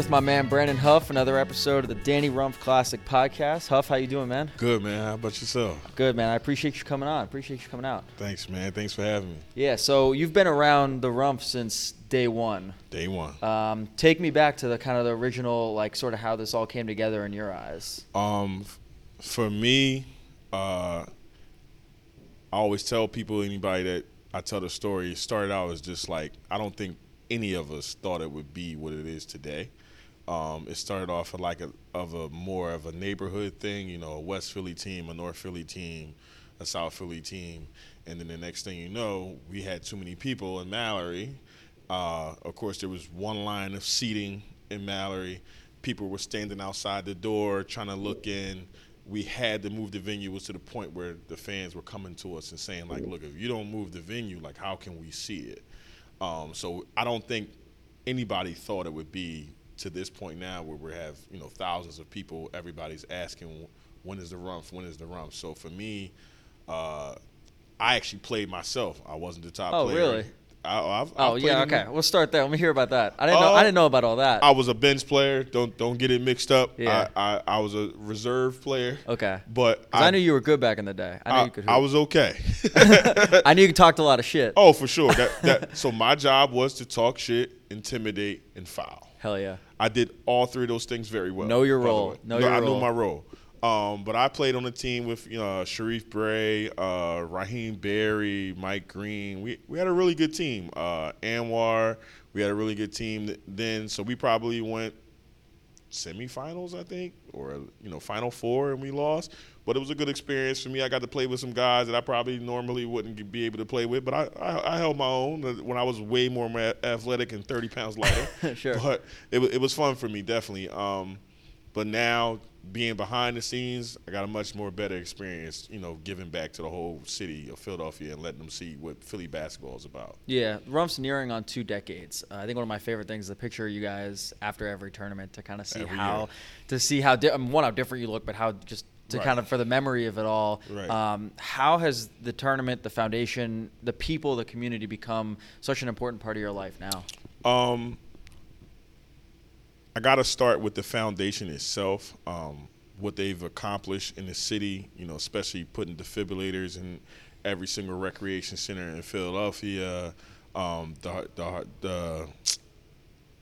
All right, here with my man Brandon Hough, another episode of the Danny Rumph Classic Podcast. Hough, how you doing, man? Good, man. How about yourself? Good, man. I appreciate you coming on. Appreciate you coming out. Thanks, man. Thanks for having me. Yeah, so you've been around the Rumph since day one. Day one. Um, take me back to the kind of the original, like, sort of how this all came together in your eyes. Um, for me, uh, I always tell people, anybody that I tell the story, it started out as just like I don't think any of us thought it would be what it is today. Um, it started off like a, of a more of a neighborhood thing, you know, a West Philly team, a North Philly team, a South Philly team, and then the next thing you know, we had too many people in Mallory. Uh, of course, there was one line of seating in Mallory. People were standing outside the door trying to look in. We had to move the venue. It was to the point where the fans were coming to us and saying, like, look, if you don't move the venue, like, how can we see it? Um, so I don't think anybody thought it would be to this point now where we have you know thousands of people. Everybody's asking when is the Rumph? When is the Rumph? So for me, uh, I actually played myself. I wasn't the top Oh, player. really? I, I've, Oh I've yeah, okay. We'll start there. Let me hear about that. I didn't know. Uh, I didn't know about all that. I was a bench player. Don't don't get it mixed up. Yeah. I, I, I was a reserve player. okay. But I, knew you were good back in the day. I knew I, you could. I was okay. I knew you talked a lot of shit. oh, for sure. That, that, so my job was to talk shit, intimidate, and foul. Hell yeah. I did all three of those things very well. Know your role. Know No, your I role. knew my role. Um, but I played on a team with you know Sharif Bray, uh, Raheem Berry, Mike Green. We we had a really good team. Uh, Anwar, we had a really good team then. So we probably went semifinals, I think, or you know Final Four, and we lost. But it was a good experience for me. I got to play with some guys that I probably normally wouldn't be able to play with. But I, I, I held my own uh, when I was way more athletic and 30 pounds lighter. Sure. But it, it was fun for me, definitely. Um, but now being behind the scenes, I got a much more better experience, you know, giving back to the whole city of Philadelphia and letting them see what Philly basketball is about. Yeah, Rumph's nearing on two decades. Uh, I think one of my favorite things is the picture of you guys after every tournament to kind of see Every how year. to see how di- mean, one how different you look, but how just to Right. kind of for the memory of it all. Right. Um, how has the tournament, the foundation, the people, the community become such an important part of your life now? Um, I got to start with the foundation itself. Um, what they've accomplished in the city, you know, especially putting defibrillators in every single recreation center in Philadelphia. Um, the the the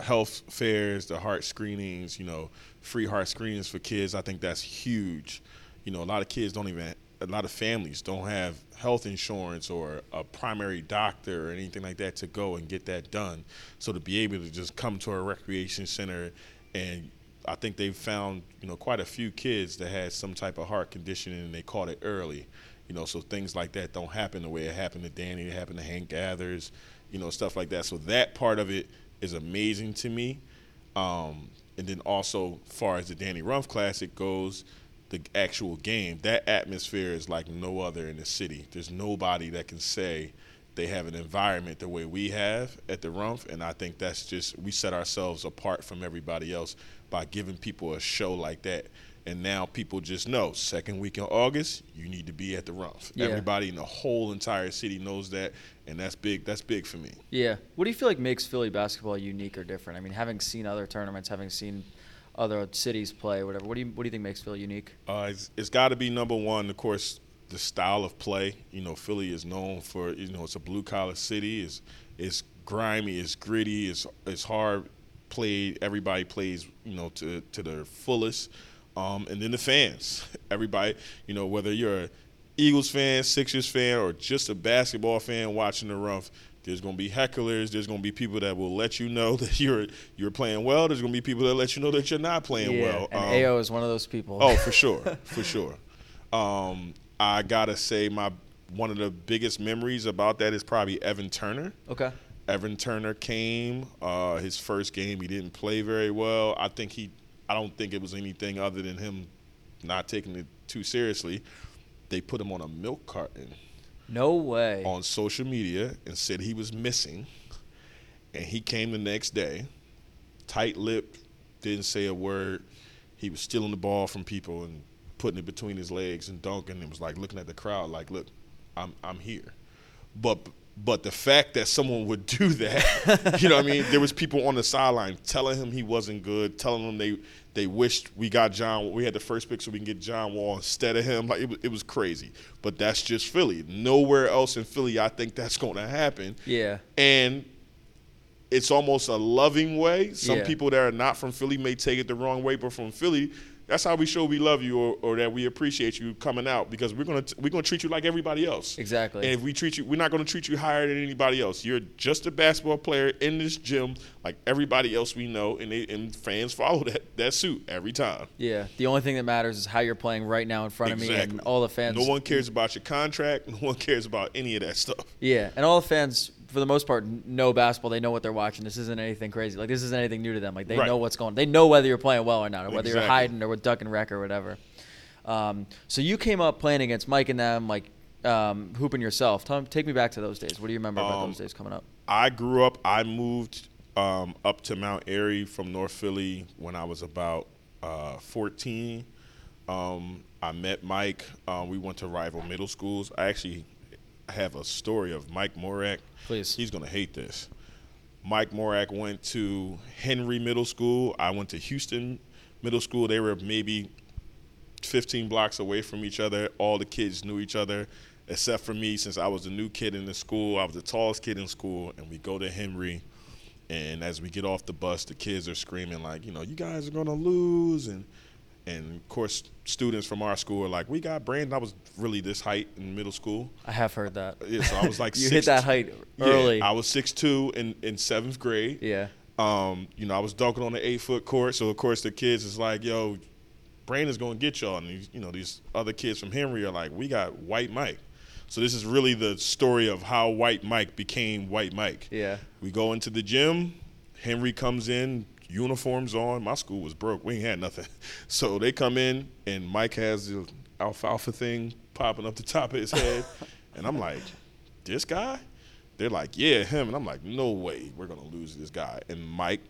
health fairs, the heart screenings, you know, free heart screenings for kids. I think that's huge. You know, a lot of kids don't even, a lot of families don't have health insurance or a primary doctor or anything like that to go and get that done. So to be able to just come to a recreation center and I think they've found, you know, quite a few kids that had some type of heart condition and they caught it early. You know, so things like that don't happen the way it happened to Danny, it happened to Hank Gathers, you know, stuff like that. So that part of it is amazing to me. Um, and then also, far as the Danny Rumph Classic goes, the actual game, that atmosphere is like no other in the city. There's nobody that can say they have an environment the way we have at the Rumph, and I think that's just we set ourselves apart from everybody else by giving people a show like that. And now people just know second week in August, you need to be at the Rumph. Yeah. Everybody in the whole entire city knows that, and that's big. That's big for me. Yeah. What do you feel like makes Philly basketball unique or different? I mean, having seen other tournaments, having seen other cities play, whatever. What do you what do you think makes Philly unique? Uh, it's, it's got to be number one, of course, the style of play. You know, Philly is known for you know it's a blue collar city. It's it's grimy, it's gritty, it's it's hard played. Everybody plays you know to to their fullest. Um, and then the fans, everybody, you know, whether you're a Eagles fan, Sixers fan, or just a basketball fan watching the Rumph, there's going to be hecklers. There's going to be people that will let you know that you're you're playing well. There's going to be people that let you know that you're not playing yeah. well. And Um, AO is one of those people. Oh, for sure, for sure. Um, I gotta say, my one of the biggest memories about that is probably Evan Turner. okay. Evan Turner came. Uh, his first game, he didn't play very well. I think he. I don't think it was anything other than him not taking it too seriously. They put him on a milk carton No way. on social media and said he was missing. And he came the next day, tight lipped, didn't say a word. He was stealing the ball from people and putting it between his legs and dunking and was like looking at the crowd like, look, I'm I'm here. But But the fact that someone would do that, you know what I mean? There was people on the sideline telling him he wasn't good, telling him they they wished we got John. We had the first pick so we can get John Wall instead of him. Like it, was- it was crazy. But that's just Philly. Nowhere else in Philly, I think that's going to happen. Yeah. And it's almost a loving way. Some Yeah. people that are not from Philly may take it the wrong way, but from Philly, that's how we show we love you or, or that we appreciate you coming out because we're gonna we're gonna treat you like everybody else. Exactly. And if we treat you, we're not gonna treat you higher than anybody else. You're just a basketball player in this gym like everybody else we know, and they, and fans follow that that suit every time. Yeah. The only thing that matters is how you're playing right now in front of me, and all the fans. No one cares about your contract. No one cares about any of that stuff. Yeah, and all the fans, for the most part, know basketball. They know what they're watching. This isn't anything crazy. Like this isn't anything new to them. Like they Right. know what's going. They know whether you're playing well or not, or whether you're hiding or with duck and wreck or whatever. Um, so you came up playing against Mike and them, like um, hooping yourself. Tell, take me back to those days. What do you remember about Um, those days coming up? I grew up. I moved um, up to Mount Airy from North Philly when I was about uh, 14. Um, I met Mike. Uh, we went to rival middle schools. I actually have a story of Mike Morak. Please. He's gonna hate this. Mike Morak went to Henry Middle School. I went to Houston Middle School. They were maybe 15 blocks away from each other. All the kids knew each other, except for me, since I was the new kid in the school. I was the tallest kid in school, and we go to Henry. And as we get off the bus, the kids are screaming like, you know, you guys are gonna lose, and and of course, students from our school are like, we got Brandon. I was really this height in middle school. I have heard that. Yeah, so I was like, you hit that height early. yeah. I was six two in in seventh grade. yeah. Um, you know, I was dunking on the eight foot court, so of course the kids is like, "Yo, Brandon's gonna get y'all," and these, you know these other kids from Henry are like, "We got White Mike." So this is really the story of how White Mike became White Mike. Yeah. We go into the gym. Henry comes in, uniforms on. My school was broke. We ain't had nothing. So they come in, and Mike has the alfalfa thing popping up the top of his head. and I'm like, this guy? They're like, yeah, him. And I'm like, no way we're going to lose this guy. And Mike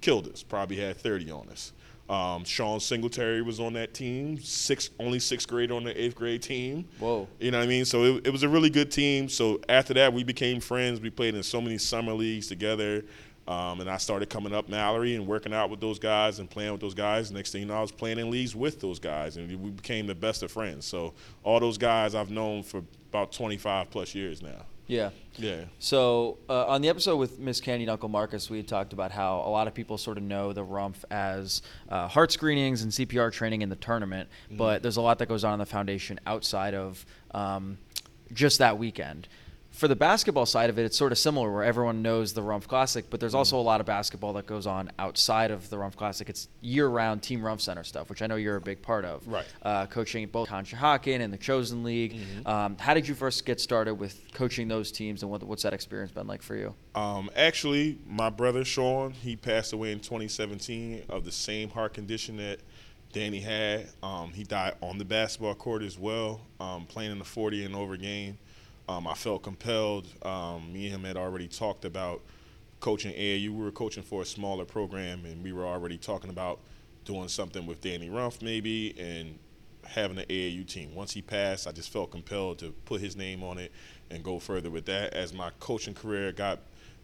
killed us, probably had 30 on us. Um, Sean Singletary was on that team, six, only sixth grade on the eighth grade team. Whoa. You know what I mean? So it, it was a really good team. So after that, we became friends. We played in so many summer leagues together. Um, and I started coming up Mallory and working out with those guys and playing with those guys. Next thing you know, I was playing in leagues with those guys, and we became the best of friends. So all those guys I've known for about 25 plus years now. Yeah. Yeah. So uh, on the episode with Miss Candy and Uncle Marcus, we had talked about how a lot of people sort of know the Rumph as uh, heart screenings and CPR training in the tournament, but there's a lot that goes on in the foundation outside of um, just that weekend. For the basketball side of it, it's sort of similar, where everyone knows the Rumph Classic, but there's also a lot of basketball that goes on outside of the Rumph Classic. It's year-round Team Rumph Center stuff, which I know you're a big part of. Right. Uh, coaching both Conshohocken and the Chosen League. Um, how did you first get started with coaching those teams, and what, what's that experience been like for you? Um, actually, my brother Shawn, he passed away in 2017 of the same heart condition that Danny had. Um, he died on the basketball court as well, um, playing in the 40 and over game. Um, I felt compelled. Um, me and him had already talked about coaching AAU. We were coaching for a smaller program, and we were already talking about doing something with Danny Rumph maybe and having an AAU team. Once he passed, I just felt compelled to put his name on it and go further with that. As my coaching career got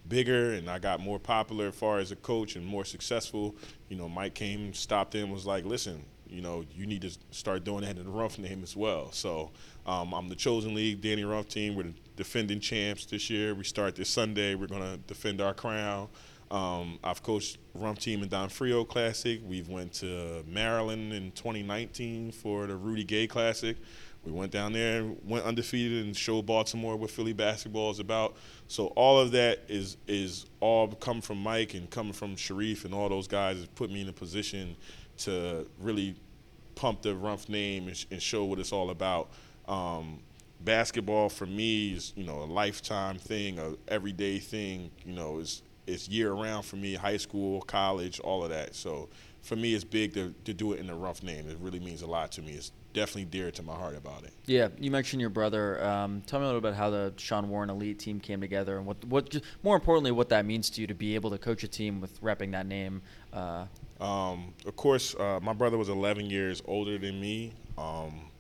bigger and I got more popular as far as a coach and more successful, you know, Mike came, stopped in, was like, listen, you know, you need to start doing that in the Rumph name as well. So um, I'm the chosen league, Danny Rumph team. We're the defending champs this year. We start this Sunday. We're going to defend our crown. Um, I've coached Rumph Team in Don Frio Classic. We've went to Maryland in 2019 for the Rudy Gay Classic. We went down there and went undefeated and showed Baltimore what Philly basketball is about. So all of that is is all come from Mike and coming from Sharif and all those guys has put me in a position to really pump the Rumph name and, and show what it's all about. Um, basketball for me is you know a lifetime thing, a everyday thing. You know, is it's year round for me. High school, college, all of that. So for me, it's big to, to do it in the Rumph name. It really means a lot to me. It's definitely dear to my heart about it. Yeah, you mentioned your brother. Um, tell me a little bit about how the Shawn Warren elite team came together, and what, what, just more importantly, what that means to you to be able to coach a team with repping that name. Uh, Um, of course, uh, my brother was 11 years older than me. Um,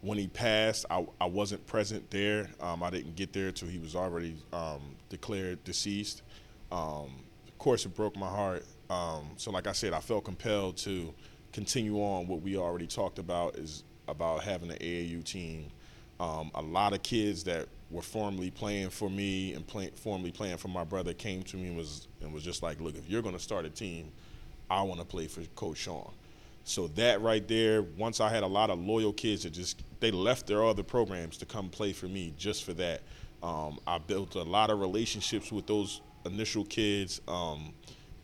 when he passed, I, I wasn't present there. Um, I didn't get there until he was already um, declared deceased. Um, of course, it broke my heart. Um, so, like I said, I felt compelled to continue on what we already talked about is about having an AAU team. Um, a lot of kids that were formerly playing for me and play, formerly playing for my brother came to me and was and was just like, "Look, if you're going to start a team, I want to play for Coach Shawn." So that right there, once I had a lot of loyal kids that just they left their other programs to come play for me just for that. Um, I built a lot of relationships with those initial kids. Um,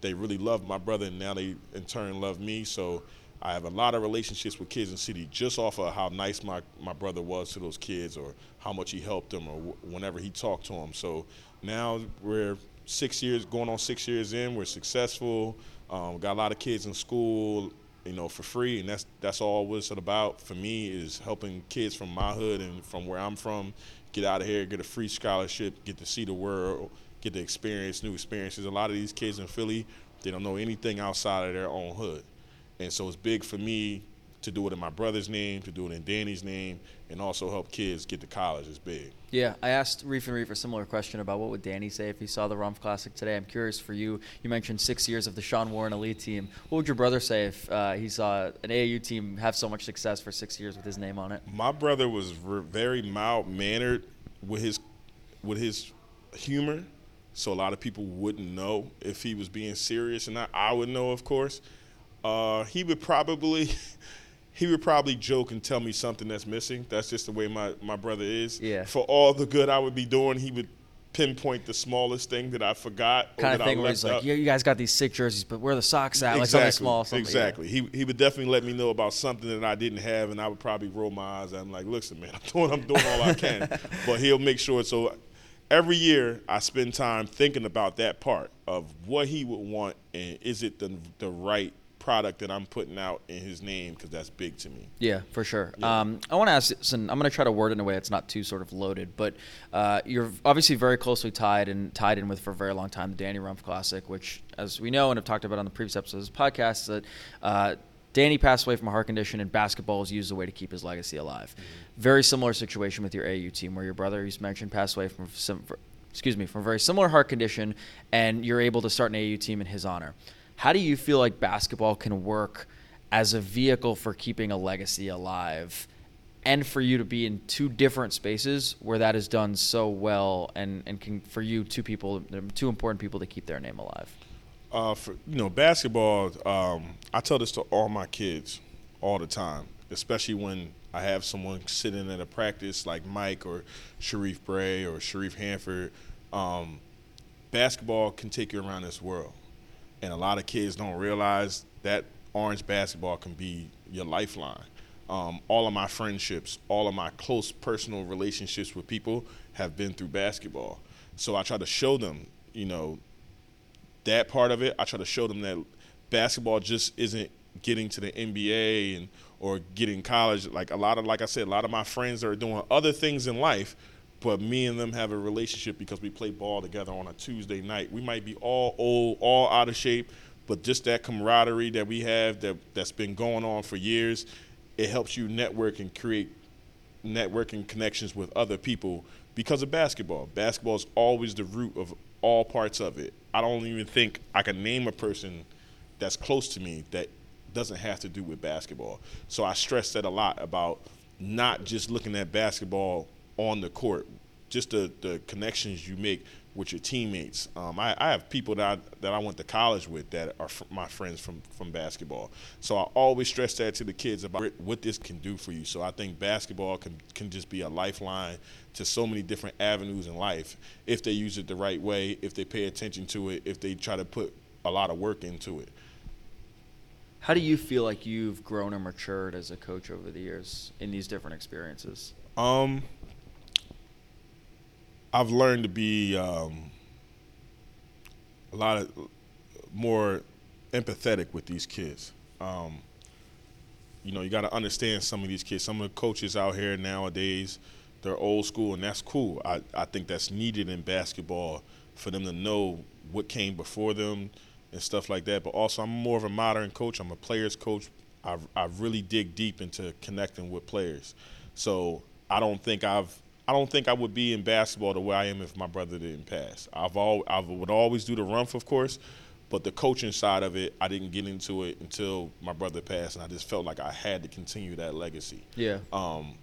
they really loved my brother, and now they in turn love me. So I have a lot of relationships with kids in city just off of how nice my, my brother was to those kids, or how much he helped them, or w- whenever he talked to them. So now we're six years, going on six years in. We're successful. Um, got a lot of kids in school you know, for free, and that's that's all what it's about for me is helping kids from my hood and from where I'm from get out of here, get a free scholarship, get to see the world, get to experience new experiences. A lot of these kids in Philly, they don't know anything outside of their own hood, and so it's big for me to do it in my brother's name, to do it in Danny's name, and also help kids get to college is big. Yeah, I asked Reef and Reef a similar question about what would Danny say if he saw the Rumph Classic today. I'm curious for you. You mentioned six years of the Shawn Warren elite team. What would your brother say if uh, he saw an AAU team have so much success for six years with his name on it? My brother was very mild mannered with his with his humor, so a lot of people wouldn't know if he was being serious, and I, I would know, of course. Uh, he would probably. he would probably joke and tell me something that's missing. That's just the way my, my brother is. Yeah. For all the good I would be doing, he would pinpoint the smallest thing that I forgot. Kind of thing where he's like, yeah, you guys got these sick jerseys, but where are the socks at? Exactly. Like something small. Something, exactly. Yeah. He, he would definitely let me know about something that I didn't have, and I would probably roll my eyes. I'm like, listen, man, I'm doing, I'm doing all I can. but he'll make sure. So every year I spend time thinking about that part of what he would want, and is it the, the right product that I'm putting out in his name because that's big to me. Yeah, for sure. Yeah. Um, I want to ask this, and I'm going to try to word it in a way that's not too sort of loaded, but uh, you're obviously very closely tied and tied in with for a very long time the Danny Rumph Classic, which, as we know and have talked about on the previous episodes of this podcast, is that. Uh, Danny passed away from a heart condition, and basketball is used as a way to keep his legacy alive. Mm-hmm. Very similar situation with your AU team, where your brother, you mentioned, passed away from some, excuse me, from a very similar heart condition, and you're able to start an AU team in his honor. How do you feel like basketball can work as a vehicle for keeping a legacy alive? and for you to be in two different spaces where that is done so well and, and can for you two people two important people to keep their name alive uh, for you know basketball um, i tell this to all my kids all the time especially when i have someone sitting at a practice like mike or sharif bray or sharif hanford um, basketball can take you around this world and a lot of kids don't realize that orange basketball can be your lifeline. Um, all of my friendships, all of my close personal relationships with people have been through basketball. So I try to show them, you know, that part of it. I try to show them that basketball just isn't getting to the NBA and or getting college. Like a lot of, like I said, a lot of my friends are doing other things in life but me and them have a relationship because we play ball together on a Tuesday night. We might be all old, all out of shape, but just that camaraderie that we have that that's been going on for years, it helps you network and create networking connections with other people because of basketball. Basketball is always the root of all parts of it. I don't even think I can name a person that's close to me that doesn't have to do with basketball. So I stress that a lot about not just looking at basketball on the court, just the, the connections you make with your teammates. Um, I, I, have people that I, that I went to college with that are my friends from, from basketball. So I always stress that to the kids about what this can do for you. So I think basketball can, can just be a lifeline to so many different avenues in life if they use it the right way, if they pay attention to it, if they try to put a lot of work into it. How do you feel like you've grown or matured as a coach over the years in these different experiences? Um, I've learned to be um, a lot of more empathetic with these kids. Um, you know, you got to understand some of these kids. Some of the coaches out here nowadays, they're old school, and that's cool. I, I think that's needed in basketball for them to know what came before them and stuff like that. But also, I'm more of a modern coach. I'm a players coach. I, I really dig deep into connecting with players. So I don't think I've I don't think I would be in basketball the way I am if my brother didn't pass. I've all I would always do the rumph, of course, but the coaching side of it, I didn't get into it until my brother passed, and I just felt like I had to continue that legacy. Yeah. Um,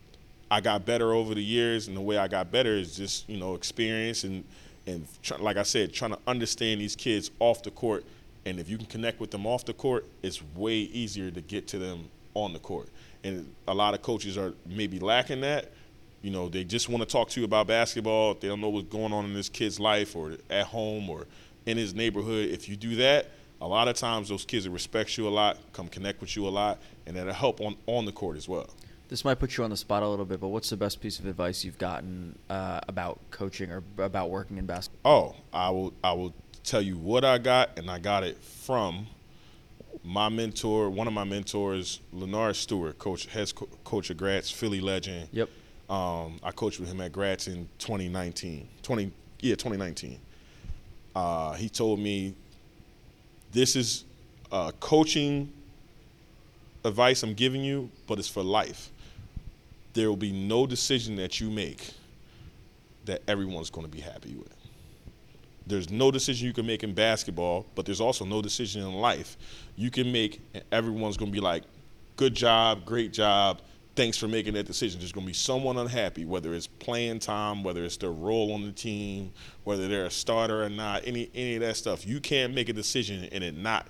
I got better over the years, and the way I got better is just you know experience and and try, like I said, trying to understand these kids off the court. And if you can connect with them off the court, it's way easier to get to them on the court. And a lot of coaches are maybe lacking that. You know, they just want to talk to you about basketball. They don't know what's going on in this kid's life or at home or in his neighborhood. If you do that, a lot of times those kids will respect you a lot, come connect with you a lot, and that'll help on, on the court as well. This might put you on the spot a little bit, but what's the best piece of advice you've gotten uh, about coaching or about working in basketball? Oh, I will. I will tell you what I got, and I got it from my mentor, one of my mentors, Lenard Stewart, coach, head coach of Gratz, Philly legend. Yep. Um, I coached with him at Gratz in 2019. 20, yeah, 2019. Uh, he told me, "This is uh, coaching advice I'm giving you, but it's for life." there will be no decision that you make that everyone's going to be happy with. There's no decision you can make in basketball, but there's also no decision in life you can make, and everyone's going to be like, good job, great job, thanks for making that decision. There's going to be someone unhappy, whether it's playing time, whether it's their role on the team, whether they're a starter or not, any, any of that stuff. You can't make a decision and it not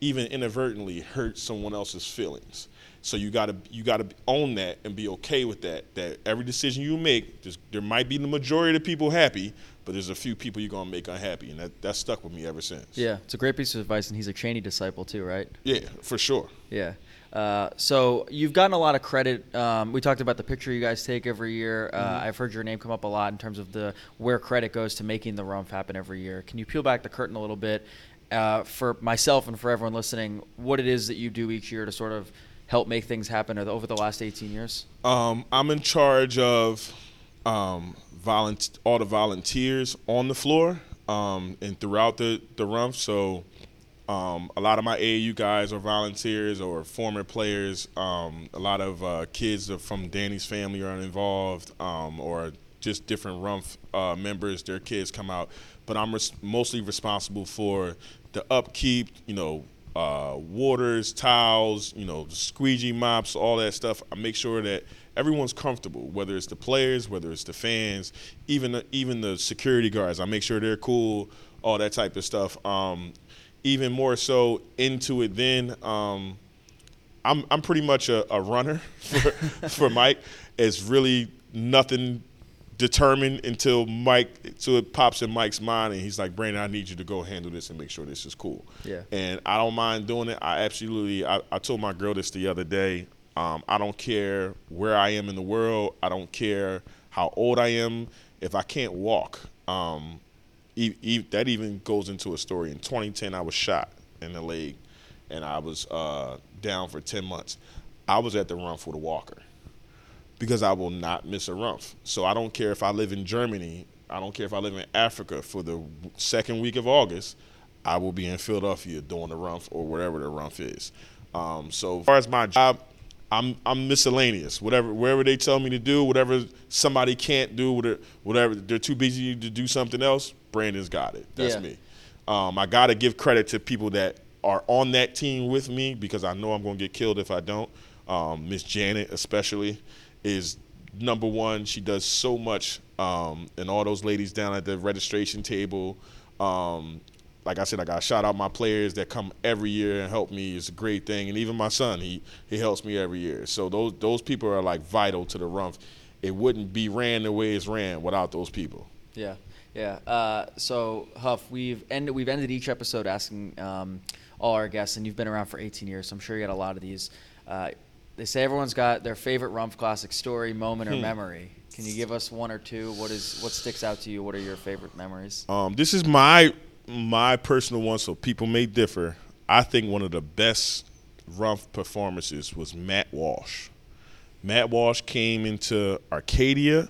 even inadvertently hurt someone else's feelings. So you gotta you gotta own that and be okay with that. That every decision you make, there might be the majority of people happy, but there's a few people you're gonna make unhappy, and that that stuck with me ever since. Yeah, it's a great piece of advice, and he's a Chaney disciple too, right? Yeah, for sure. Yeah. Uh, so you've gotten a lot of credit. Um, we talked about the picture you guys take every year. Uh, mm-hmm. I've heard your name come up a lot in terms of the where credit goes to making the Rumph happen every year. Can you peel back the curtain a little bit uh, for myself and for everyone listening? What it is that you do each year to sort of help make things happen over the last 18 years? Um, I'm in charge of um, all the volunteers on the floor um, and throughout the, the Rumph. So um, a lot of my AAU guys are volunteers or former players. Um, a lot of uh, kids from Danny's family are involved um, or just different Rumph uh, members. Their kids come out. But I'm res- mostly responsible for the upkeep, you know, uh, waters, towels, you know, squeegee mops, all that stuff. I make sure that everyone's comfortable, whether it's the players, whether it's the fans, even the, even the security guards. I make sure they're cool, all that type of stuff. Um, even more so into it then. Um, I'm I'm pretty much a, a runner for, for Mike. It's really nothing determined until Mike, so it pops in Mike's mind, and he's like, "Brandon, I need you to go handle this and make sure this is cool." Yeah. And I don't mind doing it. I absolutely. I, I told my girl this the other day. Um, I don't care where I am in the world. I don't care how old I am. If I can't walk, um, e- e- that even goes into a story. In 2010, I was shot in the leg, and I was uh, down for 10 months. I was at the run for the walker because I will not miss a Rumph. So I don't care if I live in Germany, I don't care if I live in Africa for the second week of August, I will be in Philadelphia doing the Rumph or wherever the Rumph is. Um, so as far as my job, I'm I'm miscellaneous. Whatever wherever they tell me to do, whatever somebody can't do, whatever they're too busy to do something else. Brandon's got it. That's yeah. me. Um, I got to give credit to people that are on that team with me because I know I'm to get killed if I don't. Um, Miss Janet especially is number one. She does so much, um, and all those ladies down at the registration table. Um, like I said, I got to shout out my players that come every year and help me. It's a great thing, and even my son, he he helps me every year. So those those people are like vital to the Rumph. It wouldn't be ran the way it's ran without those people. Yeah, yeah. Uh, so Hough, we've ended we've ended each episode asking um, all our guests, and you've been around for 18 years, so I'm sure you got a lot of these. Uh, they say everyone's got their favorite Rumph Classic story, moment, or hmm. memory. Can you give us one or two? What is what sticks out to you? What are your favorite memories? Um, this is my my personal one, so people may differ. I think one of the best Rumph performances was Matt Walsh. Matt Walsh came into Arcadia.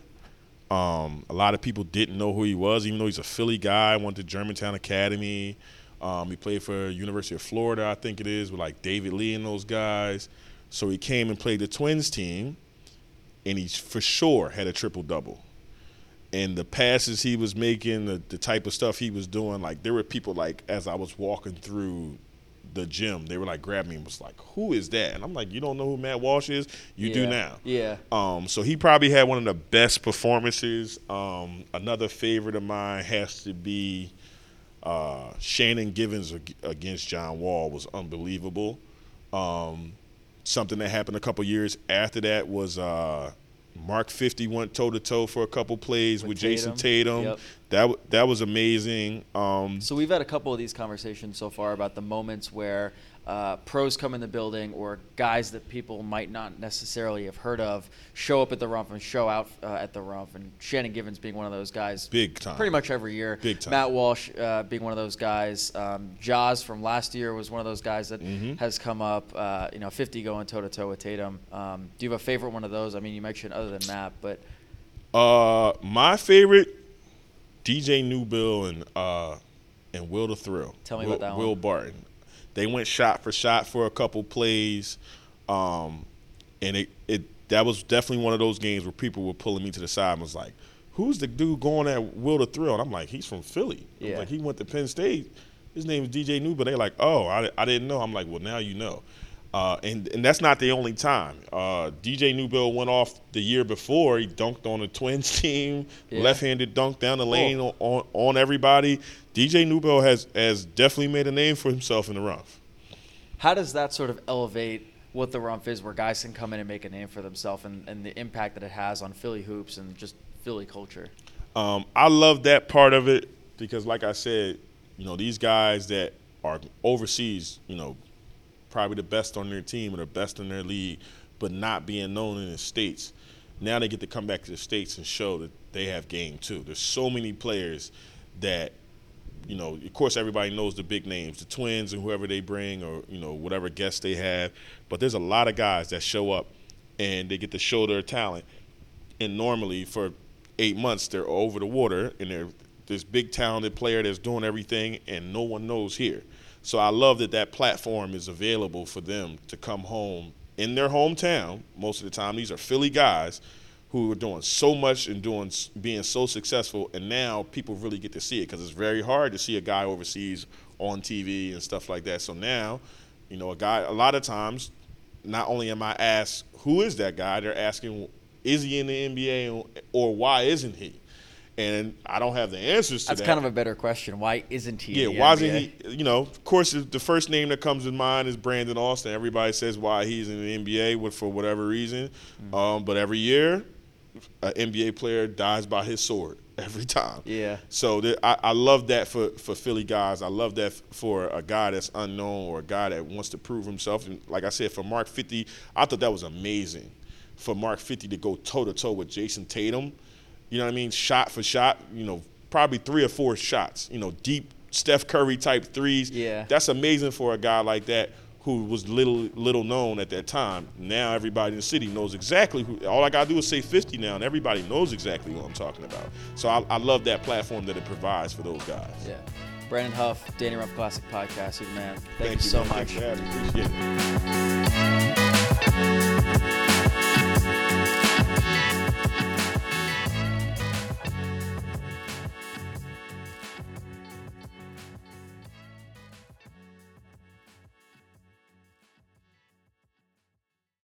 Um, a lot of people didn't know who he was, even though he's a Philly guy. Went to Germantown Academy. Um, he played for University of Florida, I think it is, with like David Lee and those guys. So he came and played the Twins team, and he for sure had a triple double. And the passes he was making, the, the type of stuff he was doing, like there were people like as I was walking through the gym, they were like grabbing me and was like, "Who is that?" And I'm like, "You don't know who Matt Walsh is? You yeah. do now." Yeah. Um, so he probably had one of the best performances. Um, another favorite of mine has to be uh, Shannon Givens against John Wall was unbelievable. Um, something that happened a couple years after that was uh, Mark 50 went toe to toe for a couple plays with, with Jayson Tatum. Yep. That that was amazing. Um, so we've had a couple of these conversations so far about the moments where uh, pros come in the building or guys that people might not necessarily have heard of show up at the Rumph and show out uh, at the Rumph. And Shannon Givens being one of those guys. Big time. Pretty much every year. Big time. Matt Walsh uh, being one of those guys. Um, Jaws from last year was one of those guys that mm-hmm. has come up. Uh, you know, 50 going toe to toe with Tatum. Um, do you have a favorite one of those? I mean, you mentioned other than that, but. Uh, my favorite, DJ Newbill and uh, and Will the Thrill. Tell me Will, about that Will one. Barton. They went shot for shot for a couple plays, um, and it, it that was definitely one of those games where people were pulling me to the side and was like, "Who's the dude going at Will the Thrill?" And I'm like, "He's from Philly." Yeah. Like he went to Penn State. His name is DJ New, but they're like, "Oh, I, I didn't know." I'm like, "Well, now you know." Uh, and and that's not the only time. Uh, DJ Newbill went off the year before. He dunked on the Twins team, yeah. left-handed dunk down the lane on, on, on everybody. DJ Newbill has has definitely made a name for himself in the Rumph. How does that sort of elevate what the Rumph is, where guys can come in and make a name for themselves, and, and the impact that it has on Philly hoops and just Philly culture? Um, I love that part of it because, like I said, you know these guys that are overseas, you know, probably the best on their team or the best in their league, but not being known in the states. Now they get to come back to the states and show that they have game too. There's so many players that you know, of course, everybody knows the big names, the Twins and whoever they bring, or you know, whatever guests they have. But there's a lot of guys that show up and they get to show their talent. And normally, for eight months, they're over the water and they're this big talented player that's doing everything, and no one knows here. So I love that that platform is available for them to come home in their hometown. Most of the time, these are Philly guys who are doing so much and doing being so successful, and now people really get to see it because it's very hard to see a guy overseas on TV and stuff like that. So now, you know, a guy. A lot of times, not only am I asked who is that guy, they're asking is he in the NBA or why isn't he? And I don't have the answers to that. That's that. kind of a better question. Why isn't he? Yeah, why isn't he? You know, of course, the first name that comes to mind is Brandon Austin. Everybody says why he's in the NBA for whatever reason, mm-hmm. um, but every year, an NBA player dies by his sword every time. Yeah. So I, I love that for, for Philly guys. I love that for a guy that's unknown or a guy that wants to prove himself. And like I said, for Mark 50, I thought that was amazing. For Mark 50 to go toe to toe with Jayson Tatum you know what I mean? Shot for shot, you know, probably three or four shots, you know, deep Steph Curry type threes. Yeah. That's amazing for a guy like that who was little little known at that time. Now everybody in the city knows exactly who. All I gotta do is say 50 now, and everybody knows exactly who I'm talking about. So I, I love that platform that it provides for those guys. Yeah. Brandon Hough, Danny Rumph Classic Podcast, you man. Thank, Thank you, so man. much. Appreciate it.